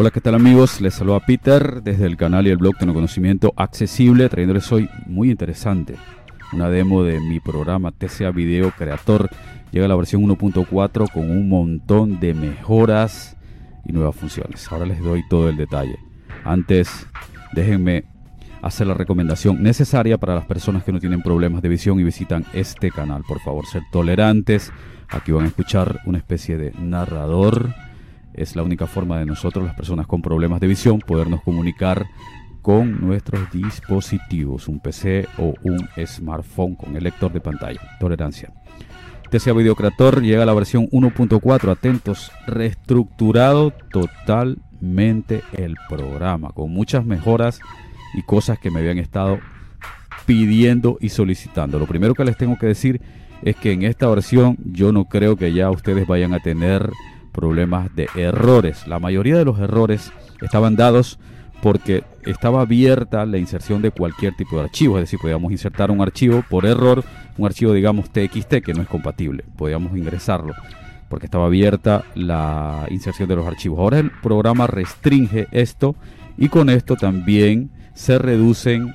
Hola, ¿qué tal amigos? Les saluda Peter desde el canal y el blog Conocimiento Accesible, trayéndoles hoy muy interesante una demo de mi programa TCA Video Creator. Llega a la versión 1.4 con un montón de mejoras y nuevas funciones. Ahora les doy todo el detalle. Antes, déjenme hacer la recomendación necesaria para las personas que no tienen problemas de visión y visitan este canal. Por favor, ser tolerantes. Aquí van a escuchar una especie de narrador es la única forma de nosotros, las personas con problemas de visión, podernos comunicar con nuestros dispositivos, un PC o un smartphone con el lector de pantalla. Tolerancia. TCA Video Creator llega a la versión 1.4. Atentos, reestructurado totalmente el programa, con muchas mejoras y cosas que me habían estado pidiendo y solicitando. Lo primero que les tengo que decir es que en esta versión yo no creo que ya ustedes vayan a tener problemas de errores. La mayoría de los errores estaban dados porque estaba abierta la inserción de cualquier tipo de archivo, es decir, podíamos insertar un archivo por error, un archivo digamos TXT que no es compatible, podíamos ingresarlo porque estaba abierta la inserción de los archivos. Ahora el programa restringe esto y con esto también se reducen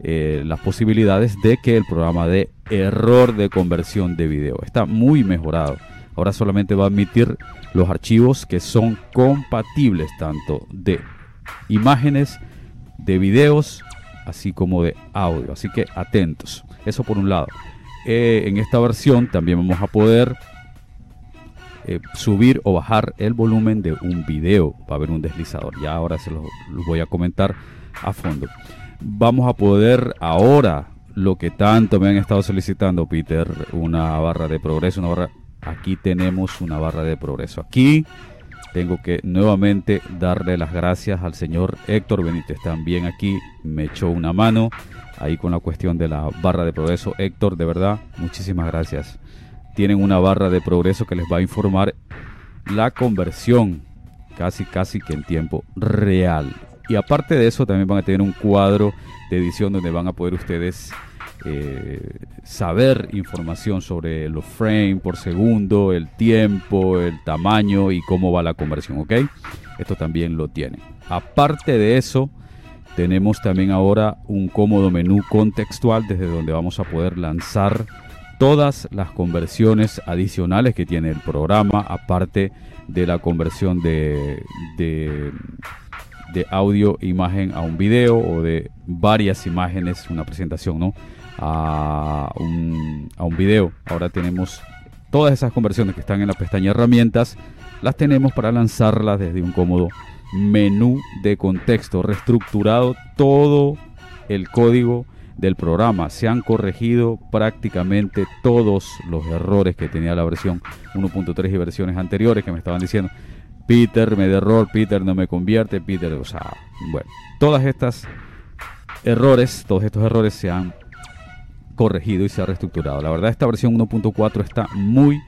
eh, las posibilidades de que el programa dé error de conversión de video. Está muy mejorado. Ahora solamente va a admitir los archivos que son compatibles tanto de imágenes, de videos, así como de audio. Así que atentos. Eso por un lado. Eh, en esta versión también vamos a poder eh, subir o bajar el volumen de un video. Va a haber un deslizador. Ya ahora se los, los voy a comentar a fondo. Vamos a poder ahora lo que tanto me han estado solicitando, Peter, una barra de progreso, una barra aquí tenemos una barra de progreso. Aquí tengo que nuevamente darle las gracias al señor Héctor Benítez. También aquí me echó una mano ahí con la cuestión de la barra de progreso. Héctor, de verdad, muchísimas gracias. Tienen una barra de progreso que les va a informar la conversión casi casi que en tiempo real. Y aparte de eso también van a tener un cuadro de edición donde van a poder ustedes eh, saber información sobre los frames por segundo, el tiempo, el tamaño y cómo va la conversión, ¿ok? Esto también lo tiene. Aparte de eso, tenemos también ahora un cómodo menú contextual desde donde vamos a poder lanzar todas las conversiones adicionales que tiene el programa, aparte de la conversión de, de, de audio, imagen a un video o de varias imágenes, una presentación, ¿no? A un, a un video. Ahora tenemos todas esas conversiones que están en la pestaña herramientas, las tenemos para lanzarlas desde un cómodo menú de contexto, reestructurado todo el código del programa. Se han corregido prácticamente todos los errores que tenía la versión 1.3 y versiones anteriores que me estaban diciendo, Peter me da error, Peter no me convierte, Peter, o sea, bueno, todas estas errores, todos estos errores se han corregido y se ha reestructurado. La verdad esta versión 1.4 está muy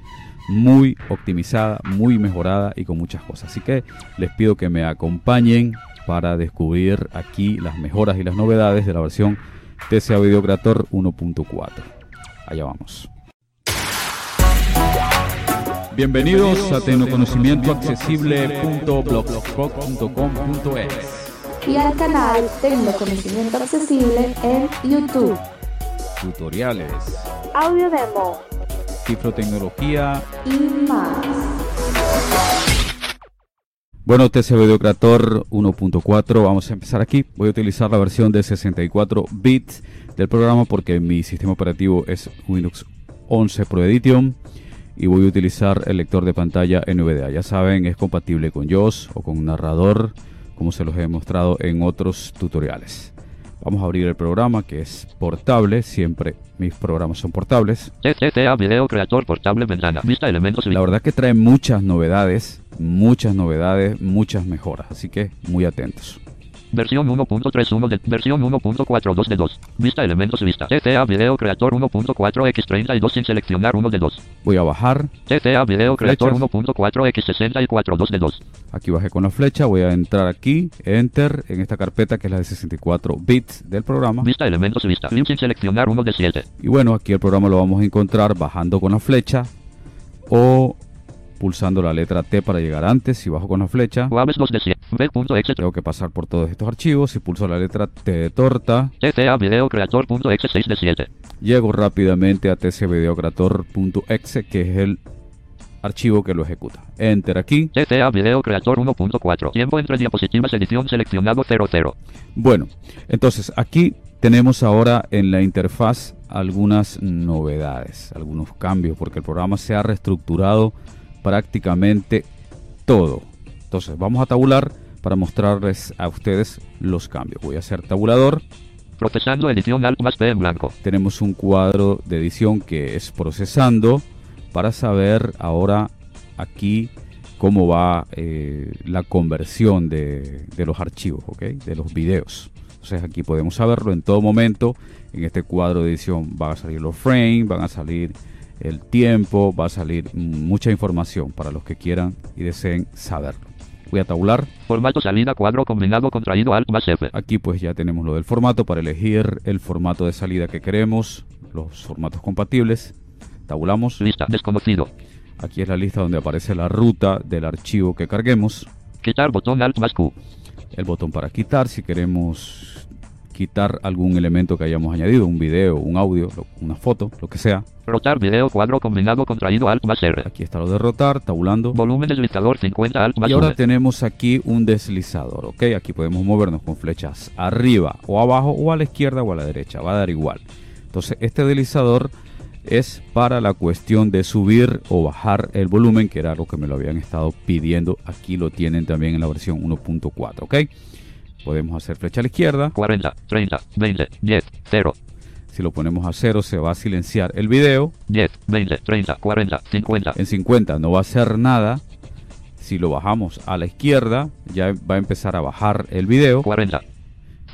muy optimizada, muy mejorada y con muchas cosas. Así que les pido que me acompañen para descubrir aquí las mejoras y las novedades de la versión TCA Video Creator 1.4. Allá vamos. Bienvenidos a tecnoconocimientoaccesible.blogspot.com.es y al canal Tecnoconocimiento Accesible en YouTube tutoriales, audio demo, cifrotecnología y más. Bueno, TC Video Creator 1.4, vamos a empezar aquí. Voy a utilizar la versión de 64 bits del programa porque mi sistema operativo es Windows 11 Pro Edition y voy a utilizar el lector de pantalla NVDA. Ya saben, es compatible con JOS o con narrador, como se los he mostrado en otros tutoriales. Vamos a abrir el programa que es portable. Siempre mis programas son portables. TCA Video Creator Portable Ventana. Vista elementos. La verdad que trae muchas novedades, muchas novedades, muchas mejoras. Así que muy atentos. Versión 1.31 de versión 1.42 de 2. Vista elementos vista. TCA Video Creator 1.4 X32 sin seleccionar 1 de 2. Voy a bajar. TCA Video Creator 1.4 X64 2 de 2. Aquí bajé con la flecha, voy a entrar aquí, enter en esta carpeta que es la de 64 bits del programa. Vista elementos vista. Film sin seleccionar 1 de 7. Y bueno, aquí el programa lo vamos a encontrar bajando con la flecha o pulsando la letra T para llegar antes. Si bajo con la flecha, Waves 2 de 100. B.exe. tengo que pasar por todos estos archivos. Si pulso la letra T de torta, TCA video creator.exe 6 de 7. llego rápidamente a tcvideocreator.exe, que es el archivo que lo ejecuta. Enter aquí. TCA video creator 1.4. Tiempo entre diapositivas edición seleccionado 00. Bueno, entonces aquí tenemos ahora en la interfaz algunas novedades, algunos cambios, porque el programa se ha reestructurado prácticamente todo. Entonces vamos a tabular para mostrarles a ustedes los cambios. Voy a hacer tabulador. Procesando edición Alt más P en blanco. Tenemos un cuadro de edición que es procesando para saber ahora aquí cómo va eh, la conversión de, de los archivos, ¿ok? De los videos. Entonces aquí podemos saberlo en todo momento. En este cuadro de edición van a salir los frames, van a salir el tiempo, va a salir mucha información para los que quieran y deseen saberlo. Voy a tabular. Formato salida cuadro combinado contraído Alt más F. Aquí pues ya tenemos lo del formato para elegir el formato de salida que queremos, los formatos compatibles. Tabulamos. Lista desconocido. Aquí es la lista donde aparece la ruta del archivo que carguemos. Quitar botón Alt más Q. El botón para quitar si queremos quitar algún elemento que hayamos añadido, un video, un audio, lo- una foto, lo que sea. Rotar video cuadro combinado contraído Alt más R. Aquí está lo de rotar, tabulando. Volumen deslizador 50 Alt más Y ahora tenemos aquí un deslizador, ¿ok? Aquí podemos movernos con flechas arriba o abajo o a la izquierda o a la derecha, va a dar igual. Entonces este deslizador es para la cuestión de subir o bajar el volumen, que era algo que me lo habían estado pidiendo. Aquí lo tienen también en la versión 1.4, ¿ok? Podemos hacer flecha a la izquierda. 40, 30, 20, 10, 0, Si lo ponemos a cero se va a silenciar el video. 10, 20, 30, 40, 50. En 50 no va a hacer nada. Si lo bajamos a la izquierda ya va a empezar a bajar el video. 40,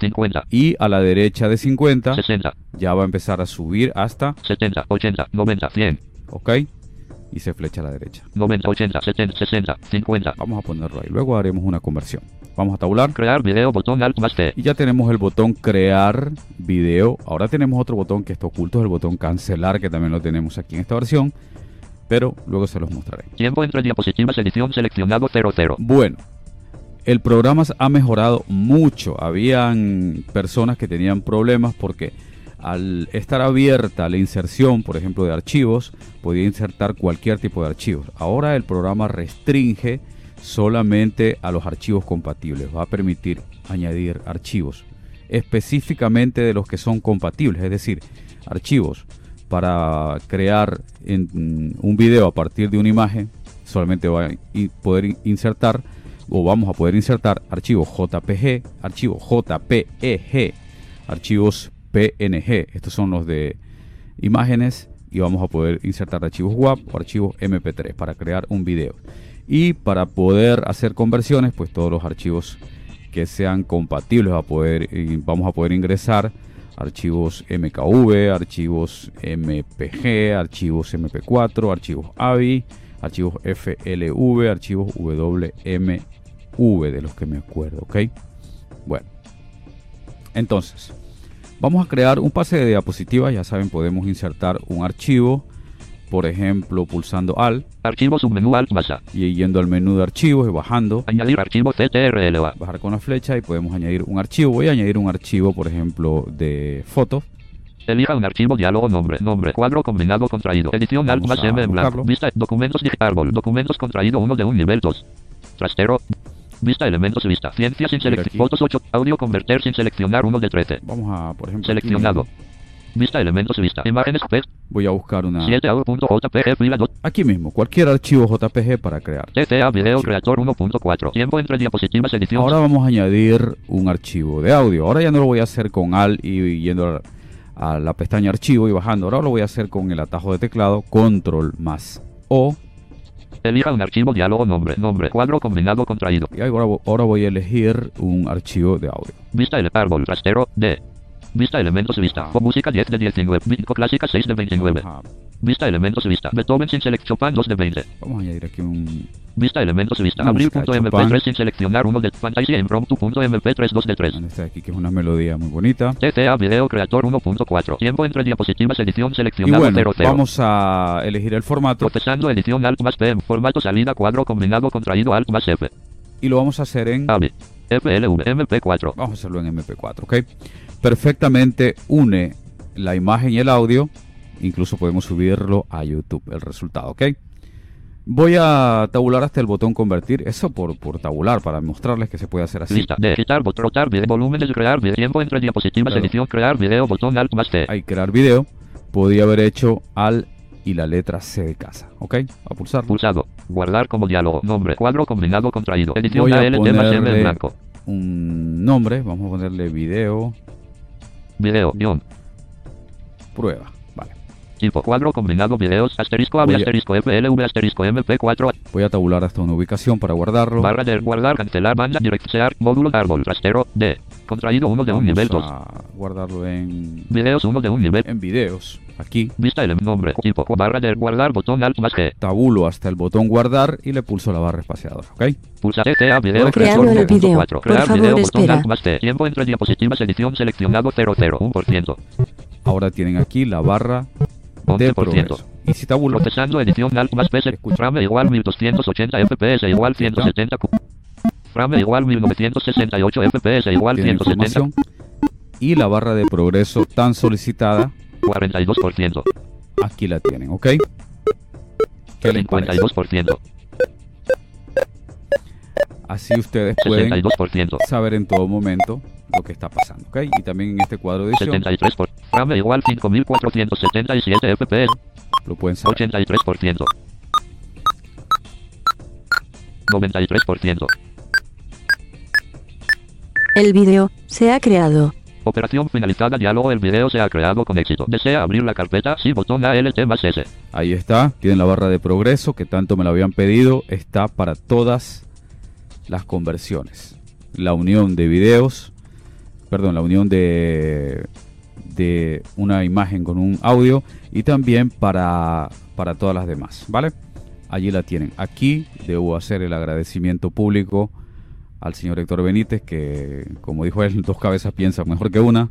50, Y a la derecha de 50 60, ya va a empezar a subir hasta, 70, 80, 90, 100, ¿ok? Y se flecha a la derecha. 90, 80, 70, 60, 50. Vamos a ponerlo ahí. Luego haremos una conversión. Vamos a tabular. Crear video botón Alt más T. Y ya tenemos el botón crear video. Ahora tenemos otro botón que está oculto, es el botón cancelar, que también lo tenemos aquí en esta versión. Pero luego se los mostraré. Tiempo entre diapositivas edición seleccionado 00. Bueno, el programa ha mejorado mucho. Habían personas que tenían problemas porque al estar abierta la inserción, por ejemplo, de archivos, podía insertar cualquier tipo de archivos. Ahora el programa restringe solamente a los archivos compatibles. Va a permitir añadir archivos específicamente de los que son compatibles, es decir, archivos para crear en- mm, un video a partir de una imagen, solamente va a poder insertar o vamos a poder insertar archivos JPG, archivos JPEG, archivos PNG. Estos son los de imágenes y vamos a poder insertar archivos WAP o archivos MP3 para crear un video. Y para poder hacer conversiones, pues todos los archivos que sean compatibles a poder, vamos a poder ingresar archivos MKV, archivos MPG, archivos MP4, archivos AVI, archivos FLV, archivos WMV, de los que me acuerdo, ¿ok? Bueno, entonces, vamos a crear un pase de diapositivas, ya saben, podemos insertar un archivo, por ejemplo, pulsando AL Archivo submenú Alt más A. y yendo al menú de archivos y bajando, Añadir archivo CTRLA. bajar con la flecha y podemos añadir un archivo. Voy a añadir un archivo, por ejemplo, de foto. Elija un archivo diálogo nombre, nombre, cuadro combinado contraído, edición Alt más M en blanco, vista, documentos árbol, documentos contraído 1 de un nivel 2, trastero, vista elementos vista, ciencia sin aquí. seleccionar, fotos 8, audio converter sin seleccionar 1 de 13, Vamos a, por ejemplo, aquí seleccionado, mismo. vista elementos vista, imágenes voy a buscar una 7 audio.jpg fila 2, aquí mismo, cualquier archivo JPG para crear. TCA video creator 1.4, tiempo entre diapositivas edición, Ahora vamos a añadir un archivo de audio. Ahora ya no lo voy a hacer con AL y yendo a, a la pestaña archivo y bajando. Ahora lo voy a hacer con el atajo de teclado control más O. elija un archivo diálogo nombre, nombre, cuadro combinado contraído, Y ahora, ahora voy a elegir un archivo de audio. vista el árbol, trastero, D, vista elementos vista, o música 10 de 19, Bitco clásica 6 de 29. Vamos Vista elementos vista. Beethoven sin selección. Chopin 2 de 20. Vamos a añadir aquí un... Vista elementos vista. Música de Chopin. Abrir.mp3 sin seleccionar uno de Fantasy Impromptu.mp3 2 de 3. Este de aquí que es una melodía muy bonita. TCA Video Creator 1.4. Tiempo entre diapositivas edición Y seleccionado bueno, 00. vamos a elegir el formato Procesando edición Alt más P. Formato salida cuadro combinado contraído Alt más F. y lo vamos a hacer en... AVI. FLV MP4. Vamos a hacerlo en MP4, ¿ok? Perfectamente une la imagen y el audio. Incluso podemos subirlo a YouTube, el resultado, ¿ok? Voy a tabular hasta el botón convertir. Eso por, por tabular, para mostrarles que se puede hacer así. Lista. De quitar, bot, rotar, video, volumen crear, video, tiempo entre diapositivas, Claro. edición, crear, video, botón Alt más T. Hay crear video. Podía haber hecho al y la letra C de casa, ¿ok? A pulsar. Pulsado. Guardar como diálogo. Nombre. Cuadro combinado contraído. Edición Voy a ALT más M blanco. Un nombre. Vamos a ponerle video Video. Guión. prueba. Vale. Tipo. Cuadro combinado videos. Asterisco AVI Voy a- asterisco FLV asterisco MP4. Voy a tabular hasta una ubicación para guardarlo. Barra de guardar, cancelar, banda, direccionar, módulo, árbol, rastero, D. Contraído 1 de un Vamos nivel 2. a guardarlo en, Videos 1 de un nivel. en videos. Aquí Vista el nombre. Tipo. Barra de guardar, botón Alt más G. tabulo hasta el botón guardar y le pulso la barra espaciadora, ¿ok? Pulsa TCA video Creando creador el video. 1.4. Por Crear favor, video botón espera. Alt más T. Tiempo entre diapositivas edición seleccionado 001%. Ahora tienen aquí la barra de 11%. progreso. Y si tabulo, Procesando edición Alt más P. Escucha. Frame igual 1280 FPS igual 170 Q. Frame igual 1968 FPS igual tienen 170 información. Y la barra de progreso tan solicitada, 42%. aquí la tienen, ¿ok? ¿Qué les parece? 52%. Así ustedes pueden 62%. saber en todo momento lo que está pasando, ¿ok? Y también en este cuadro de edición 73%. Por, frame igual 5477 FPS. lo pueden saber. 83%. 93%. El video se ha creado. Operación finalizada. Diálogo. El video se ha creado con éxito. ¿Desea abrir la carpeta? Sí, botón ALT más S. Ahí está, tienen la barra de progreso que tanto me la habían pedido, está para todas las conversiones. La unión de videos, perdón, la unión de, de una imagen con un audio y también para, para todas las demás, ¿vale? Allí la tienen. Aquí debo hacer el agradecimiento público al señor Héctor Benítez, que como dijo él, dos cabezas piensan mejor que una.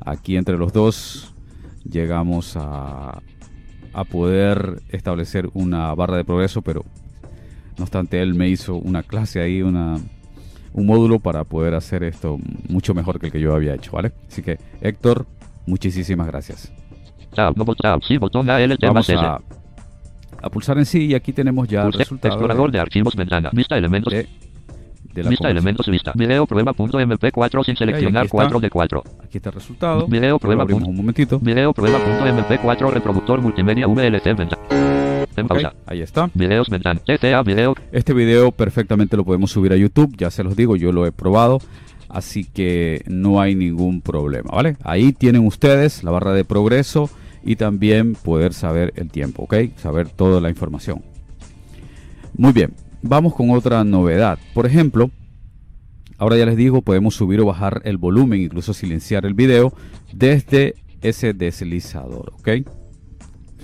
Aquí entre los dos llegamos a, a poder establecer una barra de progreso, pero no obstante él me hizo una clase ahí, una, un módulo para poder hacer esto mucho mejor que el que yo había hecho, ¿vale? Así que Héctor, muchísimas gracias. Tab, no botón, tab, sí, botón ALT Vamos a, a pulsar en sí y aquí tenemos ya el resultado explorador de, de archivos ventana. Vista elementos. de- de la Vista elementos vista. Video prueba.mp4 sin seleccionar está. 4 de 4. Aquí está el resultado. Video prueba. un momentito. Video prueba.mp4 reproductor multimedia VLC ventana. En Ok, pausa. ahí está. Videos video. Este video perfectamente lo podemos subir a YouTube, ya se los digo, yo lo he probado, así que no hay ningún problema, ¿vale? Ahí tienen ustedes la barra de progreso y también poder saber el tiempo, ¿ok? Saber toda la información. Muy bien, vamos con otra novedad. Por ejemplo, ahora ya les digo, podemos subir o bajar el volumen, incluso silenciar el video desde ese deslizador, ¿ok?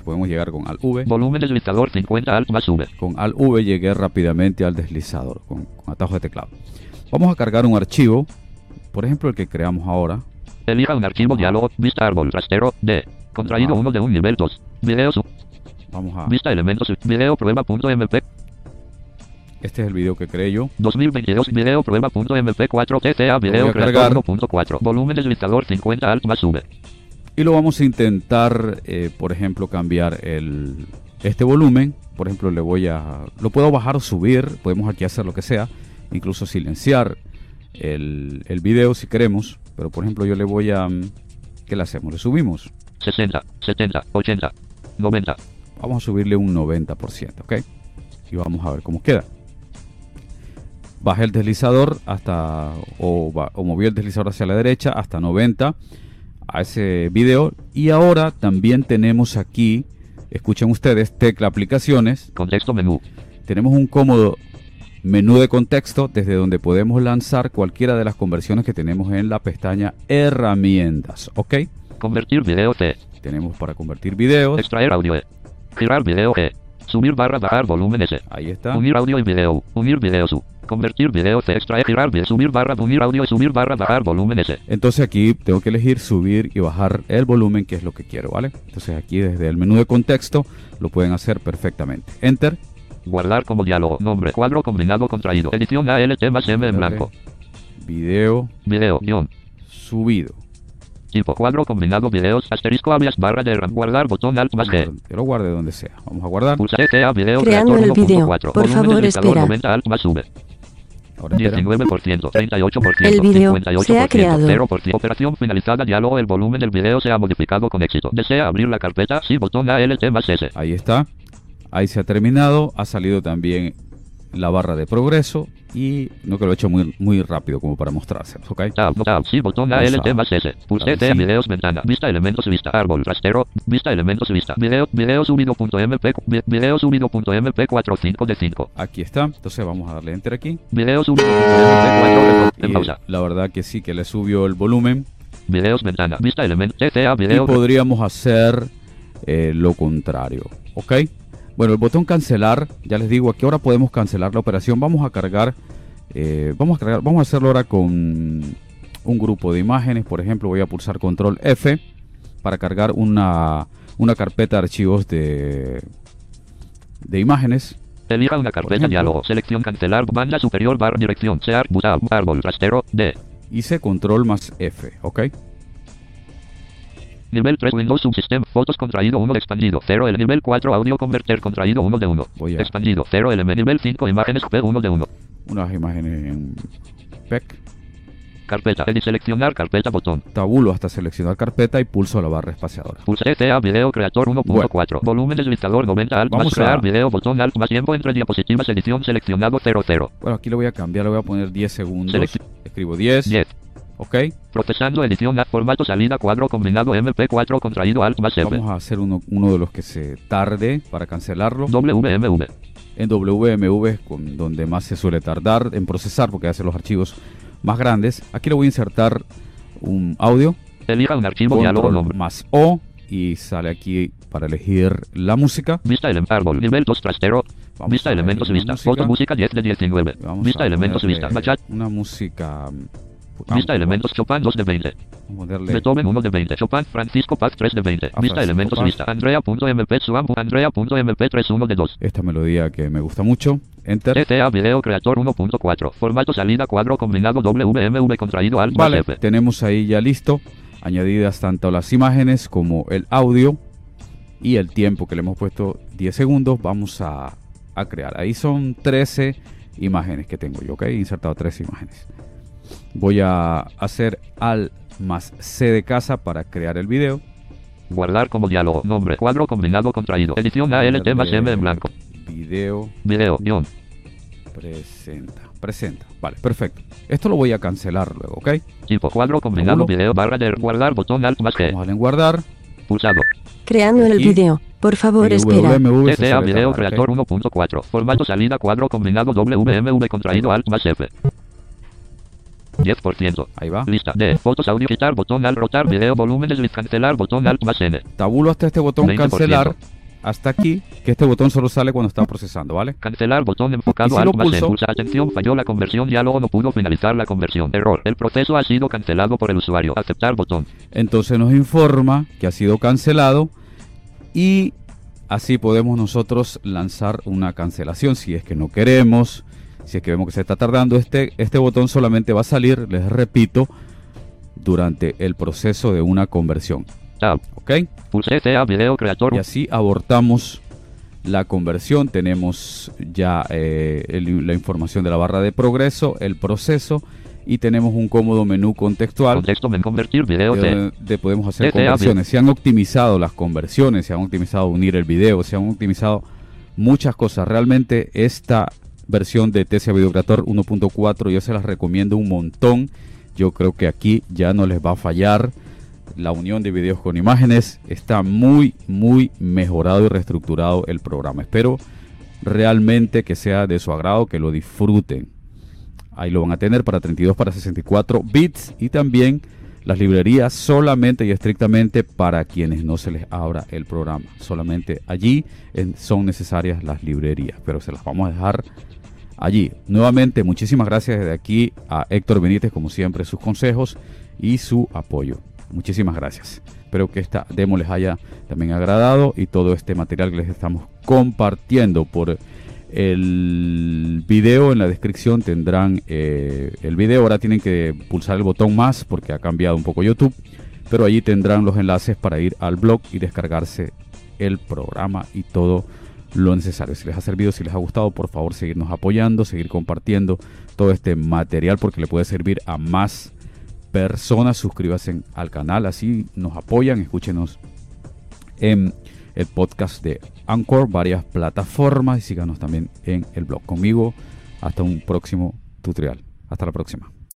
Podemos llegar con Alt V. Volumen deslizador 50 alt más V. Con Alt V llegué rápidamente al deslizador con, con atajo de teclado. Vamos a cargar un archivo, por ejemplo el que creamos ahora. Elija un archivo diálogo. Vista árbol rastero. D. Contraído Ah. 1 de un nivel 2. Video sub. Vamos a. Vista elementos. Video prueba.mp. Este es el video que creé yo. 2022 video prueba.mp4 TCA video a creador cargar. 1.4 volumen deslizador 50 alt más V Y lo vamos a intentar, eh, por ejemplo, cambiar el, este volumen. Por ejemplo, le voy a. Lo puedo bajar o subir. Podemos aquí hacer lo que sea. Incluso silenciar el, el video si queremos. Pero por ejemplo, yo le voy a. mm, ¿Qué le hacemos? Le subimos. 60 70 80 90 Vamos a subirle un 90%, ¿ok? Y vamos a ver cómo queda. Bajé el deslizador hasta, o, o moví el deslizador hacia la derecha hasta 90 a ese video. Y ahora también tenemos aquí, escuchen ustedes, tecla aplicaciones. contexto menú Tenemos un cómodo menú de contexto desde donde podemos lanzar cualquiera de las conversiones que tenemos en la pestaña herramientas, ¿ok? convertir video C Tenemos para convertir videos, extraer audio E Girar video G. Subir barra bajar volumen S. Ahí está. Unir audio y video. Unir video su. Convertir video C. Extraer girar. Subir barra unir audio y subir barra bajar volumen S. Entonces aquí tengo que elegir subir y bajar el volumen, que es lo que quiero, ¿vale? Entonces aquí desde el menú de contexto lo pueden hacer perfectamente. Enter. Guardar como diálogo. Nombre. Cuadro combinado contraído. Edición ALT más M en blanco. Video Video. Guión. subido. Tipo. Cuadro combinado videos. Asterisco alias barra de RAM. Guardar botón alt más G. Que lo guarde donde sea. Vamos a guardar. Pulsa ETA video Creando el video. 1.4. Por Volumen favor, espera. 90 alt más sube. Ahora espera. 19%, 38%, El video 58%, se ha creado. 0%. Operación finalizada. Diálogo. El volumen del video se ha modificado con éxito. ¿Desea abrir la carpeta? Sí, botón ALT más S. Ahí está. Ahí se ha terminado. Ha salido también la barra de progreso. Y no que lo he hecho muy, muy rápido como para mostrárselos, ¿ok? Tab, tab, sí, botón Vamos ALT a- más S. Pulse a T, videos, ventana, vista, elementos, vista, árbol, rastero, vista, elementos, vista, video, video subido.mp, vi- video subido.mp 45 de 5, Aquí está. Entonces vamos a darle enter aquí. video subido.mp 4 de en Y pausa, la verdad que sí, que le subió el volumen. videos, ventana, vista, elementos, TCA, Y video, podríamos hacer eh, lo contrario, ¿ok? Bueno, el botón cancelar, ya les digo, a qué hora podemos cancelar la operación. Vamos a cargar, eh, vamos a cargar, vamos a hacerlo ahora con un grupo de imágenes. Por ejemplo, voy a pulsar control F para cargar una, una carpeta de archivos de, de imágenes. elija una carpeta, diálogo, selección, cancelar, banda superior, barra, dirección, sear, árbol, rastero, D, Hice control más F, ¿ok? Nivel 3, Windows Subsystem, fotos contraído 1 expandido, 0, el nivel 4, audio converter contraído 1 de 1, Voy a- expandido, 0, el nivel 5, imágenes P1 de 1. Unas imágenes en PEC. Carpeta. Edit seleccionar carpeta botón. Tabulo hasta seleccionar carpeta y pulso la barra espaciadora. Pulse CA video creator 1.4. Volumen deslizador 90 alt Vamos más crear a- video botón alt más tiempo entre diapositivas edición seleccionado 00. Bueno, aquí le voy a cambiar, le voy a poner 10 segundos. Selecci- Escribo 10, 10. Ok. Procesando edición a formato salida cuadro combinado MP4 contraído alt más F. Vamos a hacer uno, uno de los que se tarde para cancelarlo. WMV. En WMV es con donde más se suele tardar en procesar porque hace los archivos más grandes. Aquí le voy a insertar un audio. Elija un archivo diálogo Control nombre. más O y sale aquí para elegir la música. Vista el árbol. Nivel 2 trastero. Vamos Vista elementos vista. música. Foto música 10 de 19. Vamos Vista elementos vista. Una música. Vista elementos Chopin 2 de 20. Vamos a ponerle Beethoven 1 de 20. Chopin Francisco Paz 3 de 20. Ah, Vista Francisco elementos Paz. vista. Andrea.mp Suam. Andrea.mp 3 1 de 2. esta melodía que me gusta mucho. Enter. TCA Video Creator 1.4. Formato salida cuadro combinado WMV contraído Vale, F. tenemos ahí ya listo, añadidas tanto las imágenes como el audio y el tiempo que le hemos puesto 10 segundos, vamos a, a crear. Ahí son 13 imágenes que tengo yo, ¿ok? He insertado 13 imágenes. Voy a hacer al más C de casa para crear el video. Guardar como diálogo. Nombre. Cuadro combinado contraído. Edición ALT más M en blanco. Video Video. Guión. presenta. Presenta. Vale, perfecto. Esto lo voy a cancelar luego, ¿ok? Tipo. Cuadro combinado. Video barra de guardar botón alt más G. Vamos a guardar. Pulsado. Creando el video. Por favor, espera. Video. Creator 1.4. Formato salida cuadro combinado WMV contraído alt más F. 10%. Ahí va. Lista de fotos audio quitar botón al rotar video volumen desliz cancelar botón alt más N. tabulo hasta este botón 20%. cancelar hasta aquí, que este botón solo sale cuando está procesando, ¿vale? Cancelar botón enfocado si N. pulso- Pulsa atención falló la conversión diálogo no pudo finalizar la conversión. Error. El proceso ha sido cancelado por el usuario. Aceptar botón. Entonces nos informa que ha sido cancelado y así podemos nosotros lanzar una cancelación si es que no queremos, si es que vemos que se está tardando. Este, este botón solamente va a salir, les repito, durante el proceso de una conversión, Tab. ¿ok? Pulse CA Video Creator Y así abortamos la conversión. Tenemos ya eh, el- la información de la barra de progreso, el proceso y tenemos un cómodo menú contextual Contexto en convertir video de, de podemos hacer conversiones. Se han optimizado las conversiones, se han optimizado unir el video, se han optimizado muchas cosas. Realmente esta versión de TCA Video Creator 1.4 yo se las recomiendo un montón. Yo creo que aquí ya no les va a fallar. La unión de videos con imágenes está muy, muy mejorado y reestructurado el programa. Espero realmente que sea de su agrado, que lo disfruten. Ahí lo van a tener para 32 para 64 bits y también Las librerías solamente y estrictamente para quienes no se les abra el programa. Solamente allí son necesarias las librerías, pero se las vamos a dejar allí. Nuevamente, muchísimas gracias desde aquí a Héctor Benítez, como siempre, sus consejos y su apoyo. Muchísimas gracias. Espero que esta demo les haya también agradado y todo este material que les estamos compartiendo por el video en la descripción tendrán eh, el video. Ahora tienen que pulsar el botón más porque ha cambiado un poco YouTube. Pero allí tendrán los enlaces para ir al blog y descargarse el programa y todo lo necesario. Si les ha servido, si les ha gustado, por favor seguirnos apoyando, seguir compartiendo todo este material porque le puede servir a más personas. Suscríbanse al canal, así nos apoyan, escúchenos en el podcast de Anchor, varias plataformas y síganos también en el blog conmigo. Hasta un próximo tutorial. Hasta la próxima.